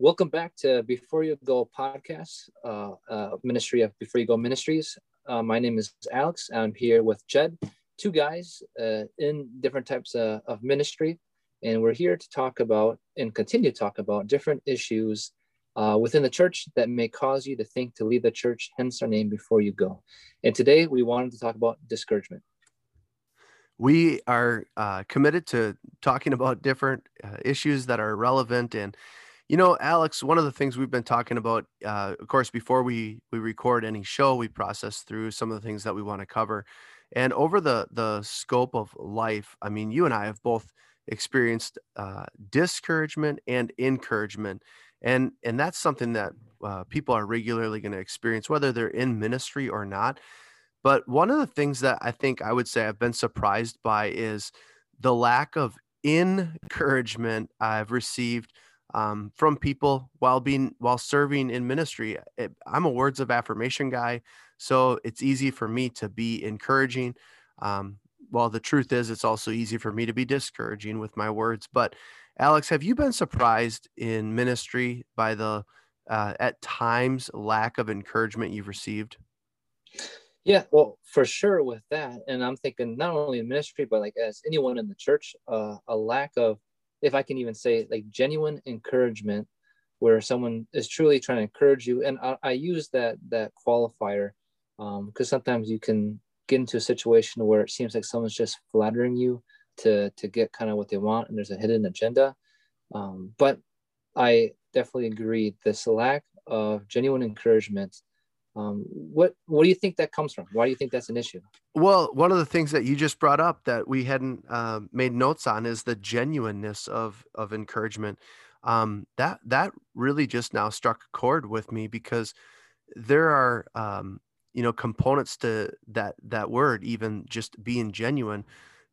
welcome back to Before You Go podcast, uh, uh, Ministry of Before You Go Ministries. Uh, my name is Alex. I'm here with Jed, two guys uh, in different types of, of, ministry, and we're here to talk about and continue to talk about different issues uh, within the church that may cause you to think to leave the church, hence our name Before You Go. And today we wanted to talk about discouragement. We are uh, committed to talking about different issues that are relevant and you know, Alex, one of the things we've been talking about, uh, of course, before we we record any show, we process through some of the things that we want to cover, and over the the scope of life, I mean, you and I have both experienced uh, discouragement and encouragement, and and that's something that uh, people are regularly going to experience, whether they're in ministry or not. But one of the things that I think I would say I've been surprised by is the lack of encouragement I've received um, from people while being while serving in ministry. It, eh, I'm a words of affirmation guy, so it's easy for me to be encouraging. Um, the truth is, it's also easy for me to be discouraging with my words. But Alex, have you been surprised in ministry by the uh, at times lack of encouragement you've received? Yeah, well, for sure with that, and I'm thinking not only in ministry, but like as anyone in the church, uh, a lack of if I can even say like genuine encouragement where someone is truly trying to encourage you. And I, I use that, that qualifier because um, sometimes you can get into a situation where it seems like someone's just flattering you to, to get kind of what they want and there's a hidden agenda. Um, but I definitely agree this lack of genuine encouragement um, what what do you think that comes from? Why do you think that's an issue? Well, one of the things that you just brought up that we hadn't uh, made notes on is the genuineness of of encouragement. Um, that that really just now struck a chord with me because there are um, you know components to that that word, even just being genuine.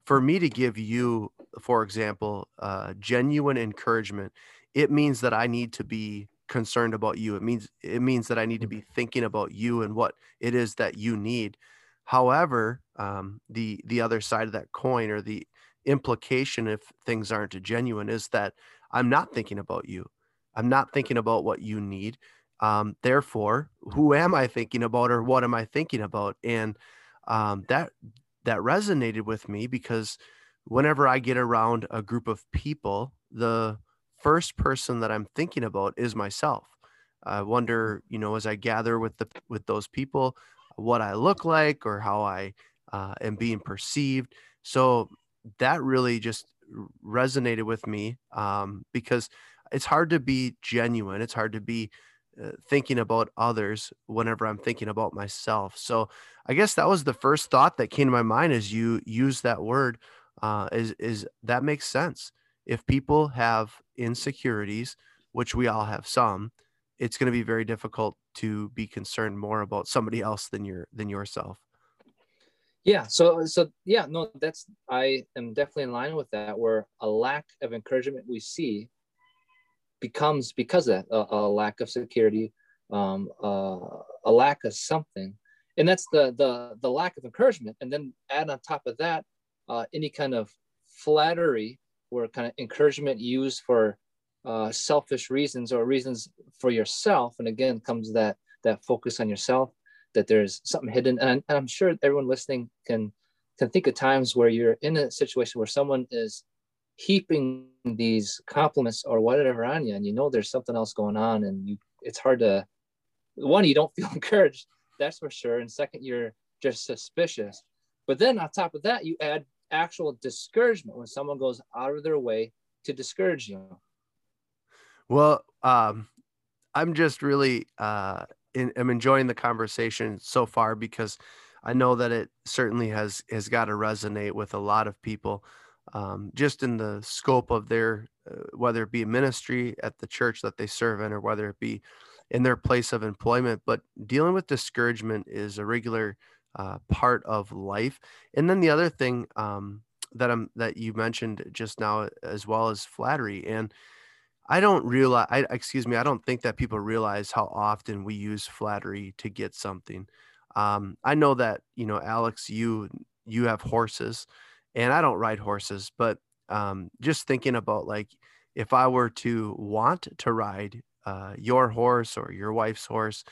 For me to give you, for example, uh, genuine encouragement, it means that I need to be concerned about you. It means it means that I need to be mm-hmm. thinking about you and what it is that you need. However, um, the the other side of that coin or the implication if things aren't genuine is that I'm not thinking about you. I'm not thinking about what you need. Um, therefore, who am I thinking about or what am I thinking about? And um, that that resonated with me because whenever I get around a group of people, the first person that I'm thinking about is myself. I wonder, you know, as I gather with the with those people, what I look like or how I uh, am being perceived. So that really just resonated with me um, because it's hard to be genuine. It's hard to be uh, thinking about others whenever I'm thinking about myself. So I guess that was the first thought that came to my mind as you use that word. Uh, is is that makes sense? if people have insecurities, which we all have some, it's going to be very difficult to be concerned more about somebody else than your than yourself. Yeah. So so yeah, no, that's I am definitely in line with that. Where a lack of encouragement we see becomes because of that a, a lack of security, um, uh, a lack of something, and that's the the the lack of encouragement. And then add on top of that uh, any kind of flattery or kind of encouragement used for uh, selfish reasons or reasons for yourself. And again, comes that that focus on yourself, that there's something hidden. And, and I'm sure everyone listening can can think of times where you're in a situation where someone is heaping these compliments or whatever on you, and you know there's something else going on, and you it's hard to one you don't feel encouraged, that's for sure, and second you're just suspicious. But then on top of that, you add actual discouragement when someone goes out of their way to discourage you? Well, um, I'm just really uh, in, I'm enjoying the conversation so far because I know that it certainly has has got to resonate with a lot of people, um, just in the scope of their uh, whether it be ministry at the church that they serve in or whether it be in their place of employment. But dealing with discouragement is a regular uh, part of life. And then the other thing um, that I'm that you mentioned just now, as well as flattery, and I don't realize, I, excuse me, I don't think that people realize how often we use flattery to get something. Um, I know that you know, Alex, you you have horses, and I don't ride horses, but um, just thinking about like if I were to want to ride uh, your horse or your wife's horse.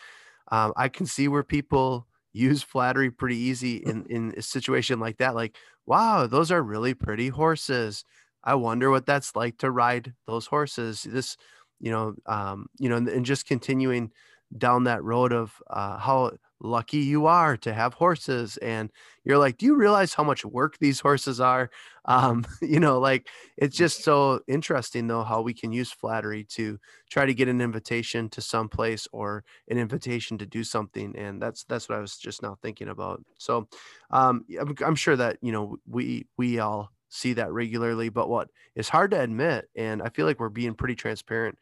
Um, I can see where people use flattery pretty easy in in a situation like that. Like, wow, those are really pretty horses. I wonder what that's like to ride those horses. This, you know, um, you know, and, and just continuing down that road of uh, how lucky you are to have horses and you're like do you realize how much work these horses are? Um you know like it's just so interesting though how we can use flattery to try to get an invitation to some place or an invitation to do something and that's that's what i was just now thinking about. So um i'm, I'm sure that you know we we all see that regularly but what is hard to admit and i feel like we're being pretty transparent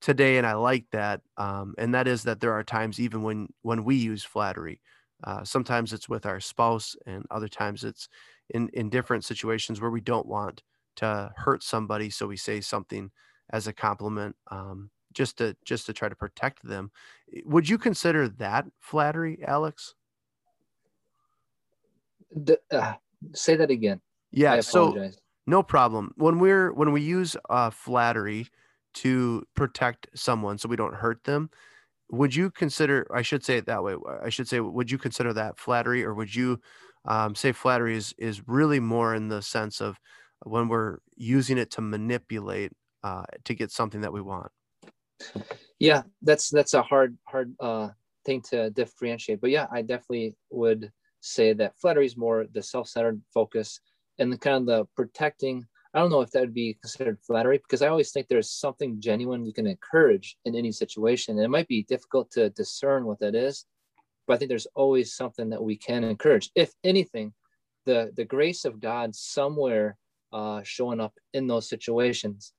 today and i like that um, and that is that there are times even when when we use flattery uh, sometimes it's with our spouse and other times it's in in different situations where we don't want to hurt somebody so we say something as a compliment um, just to just to try to protect them. Would you consider that flattery alex? The, uh, say that again. Yeah so no problem. When we're when we use uh, flattery to protect someone so we don't hurt them would you consider i should say it that way i should say would you consider that flattery? Or would you um, say flattery is is really more in the sense of when we're using it to manipulate uh, to get something that we want? Yeah that's that's a hard hard uh, thing to differentiate. But yeah i definitely would say that flattery is more the self-centered focus and the kind of the protecting I don't know if that would be considered flattery because I always think there's something genuine you can encourage in any situation. And it might be difficult to discern what that is, but I think there's always something that we can encourage. If anything, the the grace of God somewhere uh, showing up in those situations.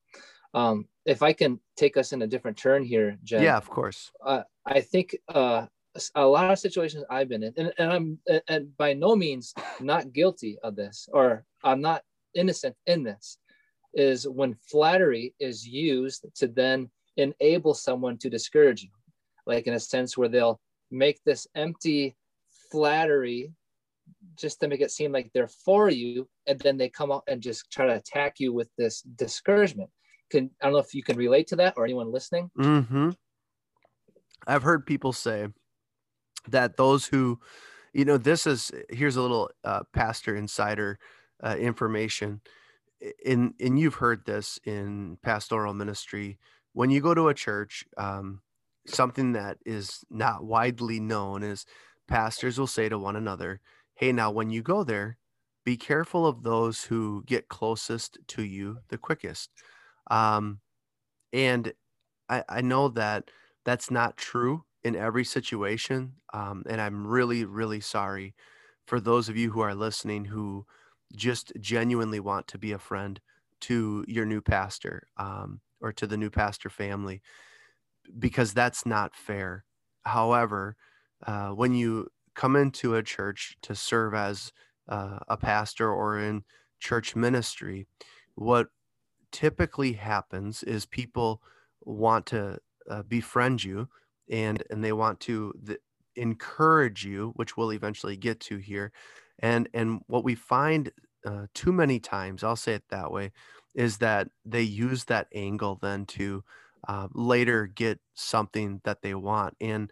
Um, if I can take us in a different turn here, Jed. Yeah, of course. Uh, I think uh, a lot of situations I've been in, and, and I'm and by no means not guilty of this, or I'm not innocent in this is when flattery is used to then enable someone to discourage you. Like in a sense where they'll make this empty flattery just to make it seem like they're for you and then they come out and just try to attack you with this discouragement. Can i don't know if you can relate to that or anyone listening? Mm-hmm. i've heard people say that those who you know this is here's a little uh, pastor insider uh, information. In and you've heard this in pastoral ministry. When you go to a church, um, something that is not widely known is pastors will say to one another, "Hey, now when you go there, be careful of those who get closest to you the quickest." Um, and I, I know that that's not true in every situation. Um, and I'm really, really sorry for those of you who are listening who just genuinely want to be a friend to your new pastor um, or to the new pastor family because that's not fair. However, uh, when you come into a church to serve as uh, a pastor or in church ministry, what typically happens is people want to uh, befriend you and and they want to th- encourage you which we'll eventually get to here and and what we find uh, too many times, I'll say it that way, is that they use that angle then to uh, later get something that they want. And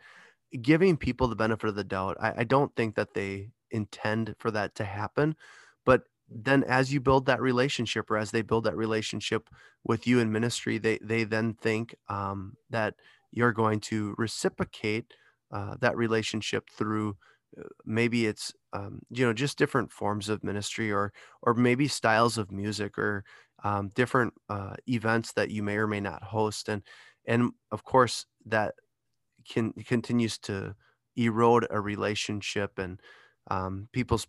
giving people the benefit of the doubt, I, I don't think that they intend for that to happen. But then as you build that relationship or as they build that relationship with you in ministry, they they then think um, that you're going to reciprocate uh, that relationship through maybe it's um, you know just different forms of ministry or or maybe styles of music or um, different uh, events that you may or may not host and and of course that can continues to erode a relationship and um, people's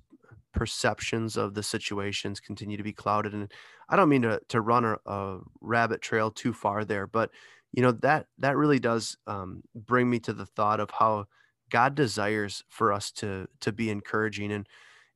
perceptions of the situations continue to be clouded and i don't mean to, to run a, a rabbit trail too far there but you know that that really does um, bring me to the thought of how God desires for us to to be encouraging and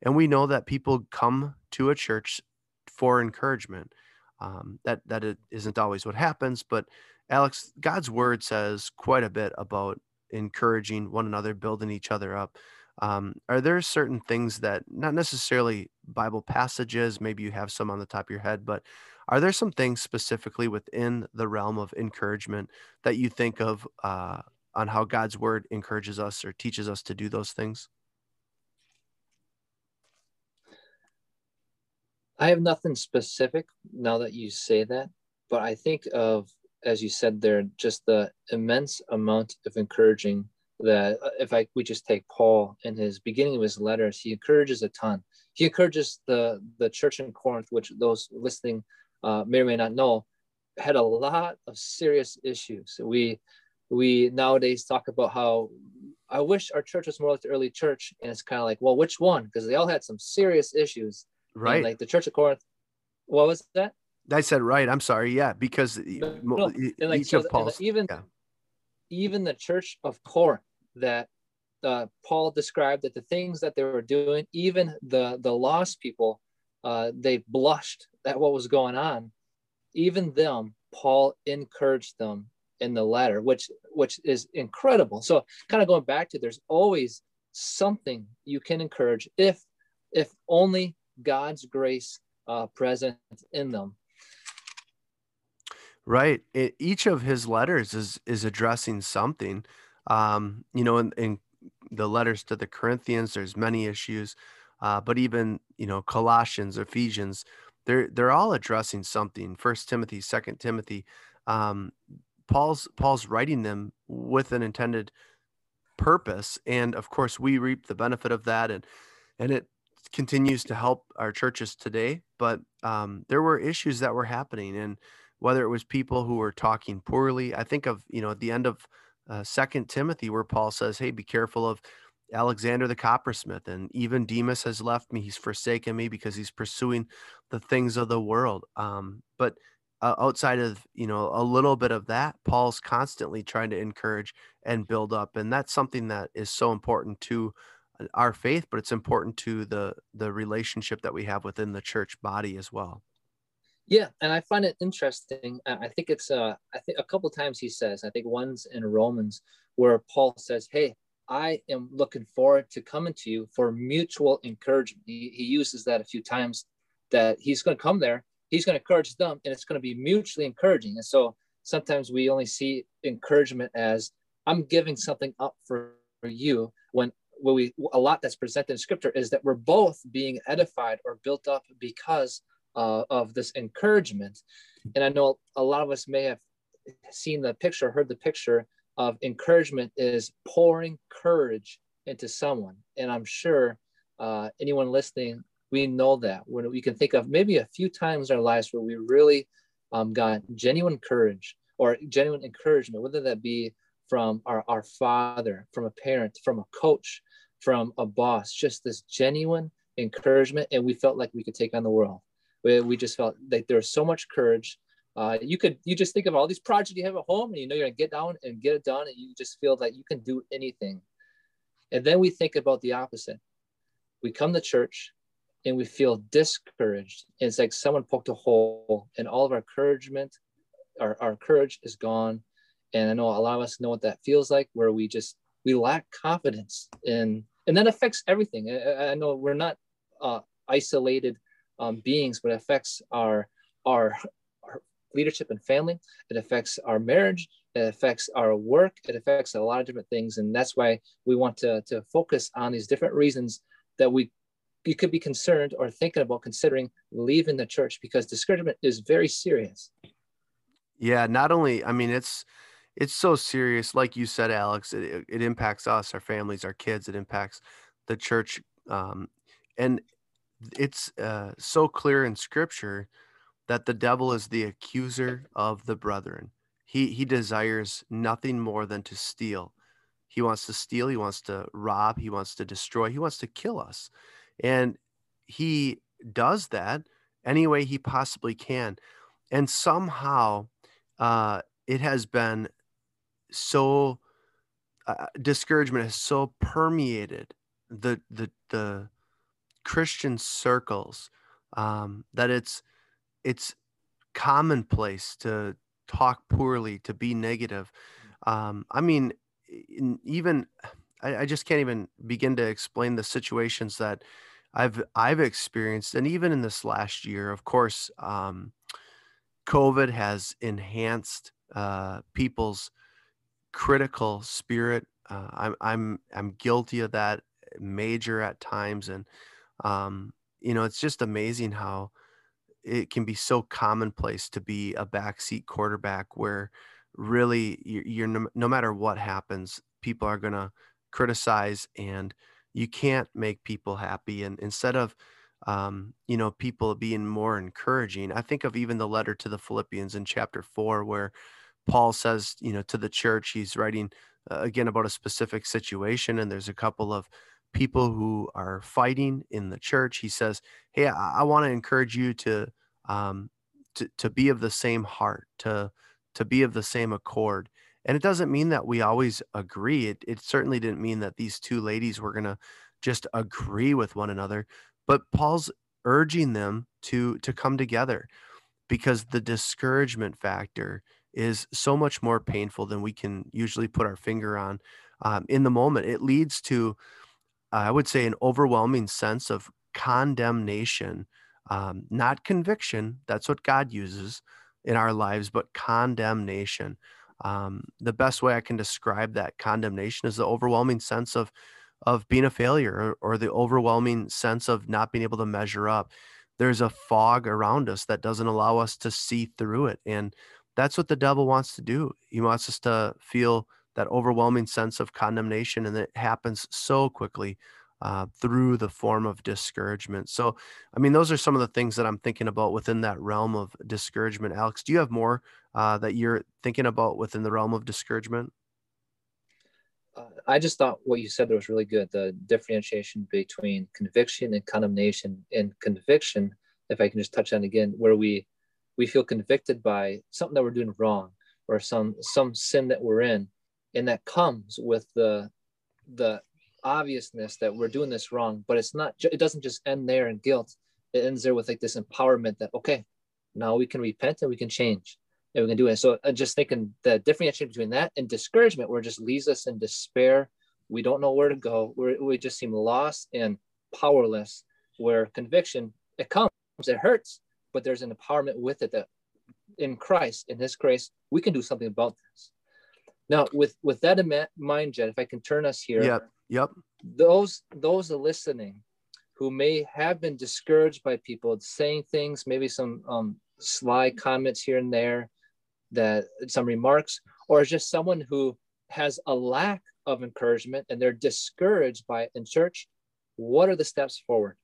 and we know that people come to a church for encouragement. Um, that that it isn't always what happens, but Alex, God's word says quite a bit about encouraging one another, building each other up. Um, are there certain things that not necessarily Bible passages, maybe you have some on the top of your head, but are there some things specifically within the realm of encouragement that you think of uh, on how God's word encourages us or teaches us to do those things? I have nothing specific now that you say that, but I think of, as you said there, just the immense amount of encouraging that uh, if I we just take Paul in his beginning of his letters, he encourages a ton. He encourages the the church in Corinth, which those listening uh, may or may not know, had a lot of serious issues. We we nowadays talk about how I wish our church was more like the early church, and it's kind of like, well, which one? Because they all had some serious issues. Right. And like the Church of Corinth. What was that? I said right. I'm sorry. Yeah, because no, no. like, so of Paul's even yeah. even the Church of Corinth that uh, Paul described that the things that they were doing, even the the lost people, uh, they blushed at what was going on. Even them, Paul encouraged them in the letter, which which is incredible. So, kind of going back to, there's always something you can encourage if if only God's grace uh, present in them. Right. It, each of his letters is is addressing something. Um, you know, in, in the letters to the Corinthians, there's many issues, uh, but even you know Colossians, Ephesians, they're they're all addressing something. First Timothy, Second Timothy, um, Paul's Paul's writing them with an intended purpose, and of course we reap the benefit of that, and and it continues to help our churches today. But um, there were issues that were happening, and whether it was people who were talking poorly, I think of you know at the end of uh, Second Timothy, where Paul says, "Hey, be careful of Alexander the coppersmith, and even Demas has left me; he's forsaken me because he's pursuing the things of the world." Um, but uh, outside of you know a little bit of that, Paul's constantly trying to encourage and build up, and that's something that is so important to uh, our faith, but it's important to the the relationship that we have within the church body as well. Yeah, and I find it interesting. I think it's uh, I think a couple times he says. I think one's in Romans where Paul says, "Hey, I am looking forward to coming to you for mutual encouragement." He, he uses that a few times. That he's going to come there, he's going to encourage them, and it's going to be mutually encouraging. And so sometimes we only see encouragement as I'm giving something up for, you. When what we a lot that's presented in Scripture is that we're both being edified or built up because uh, of this encouragement. And I know a lot of us may have seen the picture, heard the picture of encouragement is pouring courage into someone. And I'm sure uh, anyone listening, we know that when we can think of maybe a few times in our lives where we really um, got genuine courage or genuine encouragement, whether that be from our, our father, from a parent, from a coach, from a boss, just this genuine encouragement. And we felt like we could take on the world where we just felt like there was so much courage. Uh, you could you just think of all these projects you have at home, and you know you're gonna get down and get it done, and you just feel that you can do anything. And then we think about the opposite. We come to church and we feel discouraged. It's like someone poked a hole, and all of our encouragement, our, our courage is gone. And I know a lot of us know what that feels like, where we just we lack confidence, and and that affects everything. I, I know we're not uh, isolated um, beings, but it affects our, our, our leadership and family. It affects our marriage. It affects our work. It affects a lot of different things. And that's why we want to, to focus on these different reasons that we you could be concerned or thinking about considering leaving the church because discouragement is very serious. Yeah, not only I mean it's it's so serious like you said Alex it, it impacts us our families our kids it impacts the church um, and it's uh, so clear in scripture that the devil is the accuser of the brethren. He he desires nothing more than to steal. He wants to steal, he wants to rob, he wants to destroy, he wants to kill us. And he does that any way he possibly can. And somehow uh, it has been so uh, discouragement has so permeated the the the Christian circles um, that it's it's commonplace to talk poorly, to be negative. Um, I mean, even I, I, just can't even begin to explain the situations that I've I've experienced, and even in this last year, of course, um, COVID has enhanced uh, people's critical spirit. Uh, I'm I'm I'm guilty of that major at times, and um, you know it's just amazing how it can be so commonplace to be a backseat quarterback where really you're, you're no, no matter what happens, people are gonna criticize and you can't make people happy. And instead of um, you know, people being more encouraging. I think of even the letter to the Philippians in chapter four, where Paul says, you know, to the church, he's writing uh, again about a specific situation, and there's a couple of people who are fighting in the church. He says, "Hey, I, I want to encourage you to, um, to to be of the same heart, to to be of the same accord." And it doesn't mean that we always agree. It it certainly didn't mean that these two ladies were going to just agree with one another, but Paul's urging them to to come together because the discouragement factor is so much more painful than we can usually put our finger on um, in the moment. It leads to, I would say, an overwhelming sense of condemnation, um, not conviction. That's what God uses in our lives, but condemnation. Um, the best way I can describe that condemnation is the overwhelming sense of of being a failure or, or the overwhelming sense of not being able to measure up. There's a fog around us that doesn't allow us to see through it. And that's what the devil wants to do. He wants us to feel that overwhelming sense of condemnation, and it happens so quickly uh, through the form of discouragement. So, I mean, those are some of the things that I'm thinking about within that realm of discouragement. Alex, do you have more uh, that you're thinking about within the realm of discouragement? Uh, I just thought what you said there was really good. The differentiation between conviction and condemnation. And conviction, if I can just touch on again, where we we feel convicted by something that we're doing wrong or some some sin that we're in and that comes with the the obviousness that we're doing this wrong but it's not it doesn't just end there in guilt. It ends there with like this empowerment that okay now we can repent and we can change and we can do it. So uh, just thinking the differentiation between that and discouragement where it just leaves us in despair. We don't know where to go. We we just seem lost and powerless where conviction it comes it hurts but there's an empowerment with it that in Christ, in His grace, we can do something about this. Now, with with that in mind, Jed, if I can turn us here, yep. Those those are listening, who may have been discouraged by people saying things, maybe some um, sly comments here and there, that some remarks, or just someone who has a lack of encouragement and they're discouraged by it in church. What are the steps forward?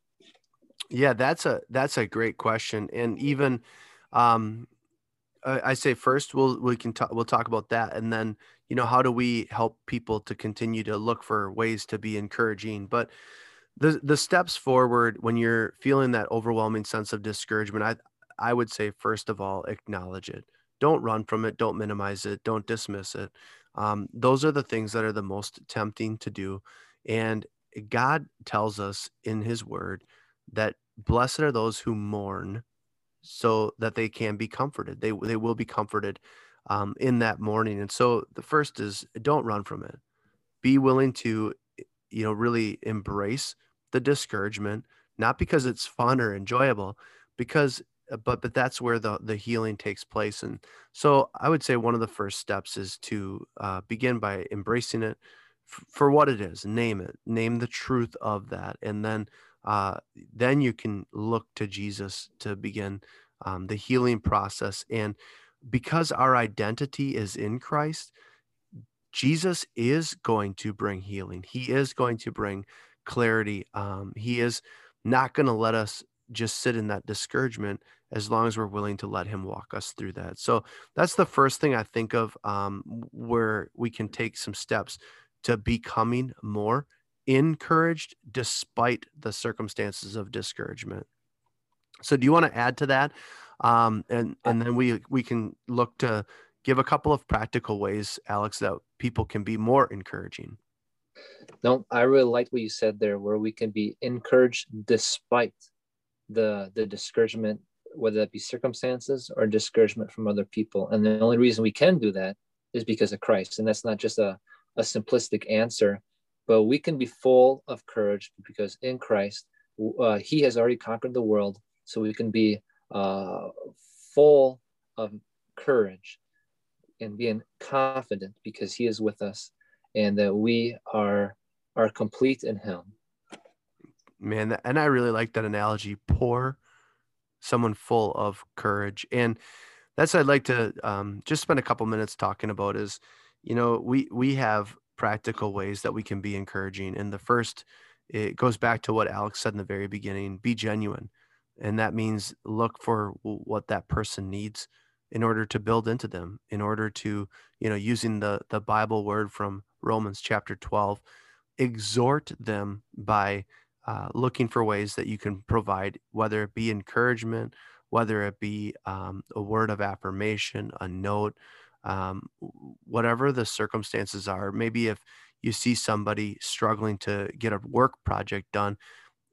Yeah, that's a that's a great question, and even um, I, say first we'll we can talk we'll talk about that, and then you know how do we help people to continue to look for ways to be encouraging, but the the steps forward when you're feeling that overwhelming sense of discouragement, I I would say first of all acknowledge it. Don't run from it. Don't minimize it. Don't dismiss it. Um, those are the things that are the most tempting to do, and God tells us in His Word that blessed are those who mourn so that they can be comforted. They, they will be comforted um, in that mourning. And so the first is don't run from it. Be willing to, you know, really embrace the discouragement, not because it's fun or enjoyable, because uh, but but that's where the the healing takes place and so i would say one of the first steps is to uh, begin by embracing it f- for what it is name it name the truth of that and then uh, then you can look to Jesus to begin um, the healing process. And because our identity is in Christ, Jesus is going to bring healing. He is going to bring clarity. Um, he is not going to let us just sit in that discouragement as long as we're willing to let him walk us through that. So that's the first thing I think of um, where we can take some steps to becoming more encouraged despite the circumstances of discouragement. So, do you want to add to that? Um, and and then we we can look to give a couple of practical ways, Alex, that people can be more encouraging. No, I really liked what you said there, where we can be encouraged despite the the discouragement, whether that be circumstances or discouragement from other people. And the only reason we can do that is because of Christ, and that's not just a a simplistic answer but we can be full of courage because in Christ, uh, He has already conquered the world. So we can be uh, full of courage and being confident because he is with us and that we are are complete in him. Man and i really like that analogy. Pour someone full of courage. And that's i'd like to um, just spend a couple minutes talking about is you know we we have practical ways that we can be encouraging and the first it goes back to what alex said in the very beginning be genuine and that means look for what that person needs in order to build into them in order to you know using the the bible word from romans chapter 12 exhort them by uh, looking for ways that you can provide whether it be encouragement whether it be um, a word of affirmation a note um, whatever the circumstances are maybe if you see somebody struggling to get a work project done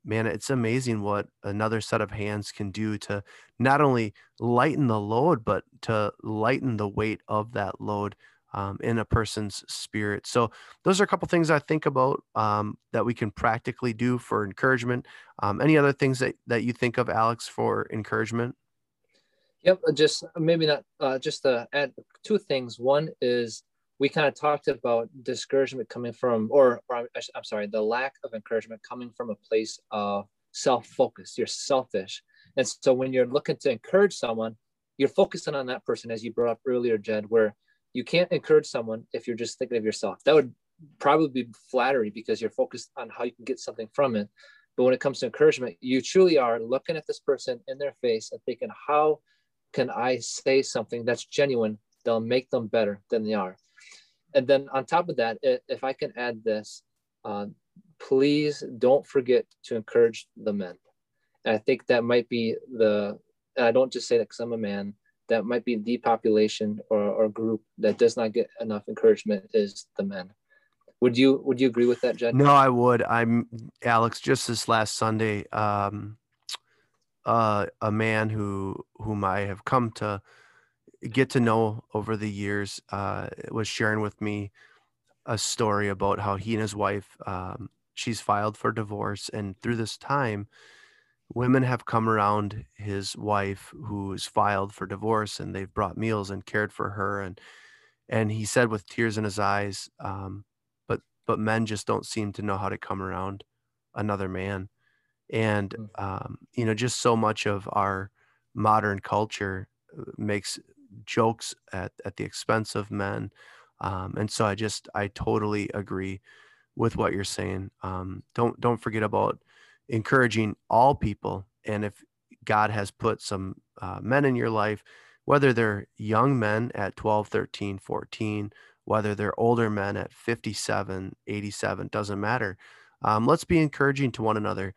man, it's amazing what another set of hands can do to not only lighten the load, but to lighten the weight of that load um, in a person's spirit. So, those are a couple things I think about um, that we can practically do for encouragement. Um, any other things that, that you think of, Alex, for encouragement? Yep, uh, just maybe not uh, just to add two things. One is we kind of talked about discouragement coming from, or, or I'm, sorry, the lack of encouragement coming from a place of self-focus. You're selfish, and so when you're looking to encourage someone, you're focusing on that person, as you brought up earlier, Jed, where you can't encourage someone if you're just thinking of yourself. That would probably be flattery because you're focused on how you can get something from it. But when it comes to encouragement, you truly are looking at this person in their face and thinking, how can I say something that's genuine that'll make them better than they are? and then on top of that, if I can add this, uh, please don't forget to encourage the men. And I think that might be the, I don't just say that because I'm a man, that might be the population or, or group that does not get enough encouragement is the men. Would you would you agree with that, Jed? No, I would. I'm Alex. Just this last Sunday, um, uh, a man who whom I have come to get to know over the years uh, was sharing with me a story about how he and his wife um, she's filed for divorce and through this time women have come around his wife who's filed for divorce and they've brought meals and cared for her and and he said with tears in his eyes um, but but men just don't seem to know how to come around another man and mm. um, you know just so much of our modern culture uh, makes jokes at, at the expense of men. Um, and so I just, I totally agree with what you're saying. Um, don't, don't forget about encouraging all people. And if God has put some uh, men in your life, whether they're young men at 12, 13, 14, whether they're older men at 57, 87, doesn't matter. Um, let's be encouraging to one another.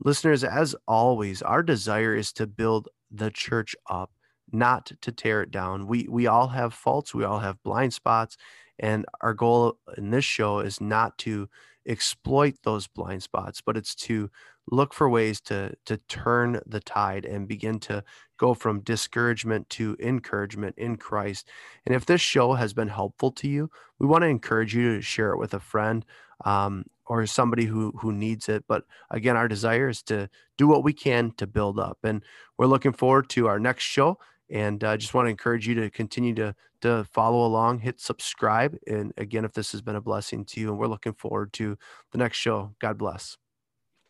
Listeners, as always, our desire is to build the church up not to tear it down. We we all have faults, we all have blind spots, and our goal in this show is not to exploit those blind spots, but it's to look for ways to to turn the tide and begin to go from discouragement to encouragement in Christ. And if this show has been helpful to you, we want to encourage you to share it with a friend um, or somebody who who needs it. But again, our desire is to do what we can to build up, and we're looking forward to our next show. And I uh, just want to encourage you to continue to to follow along, hit subscribe. And again, if this has been a blessing to you, and we're looking forward to the next show. God bless.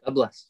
God bless.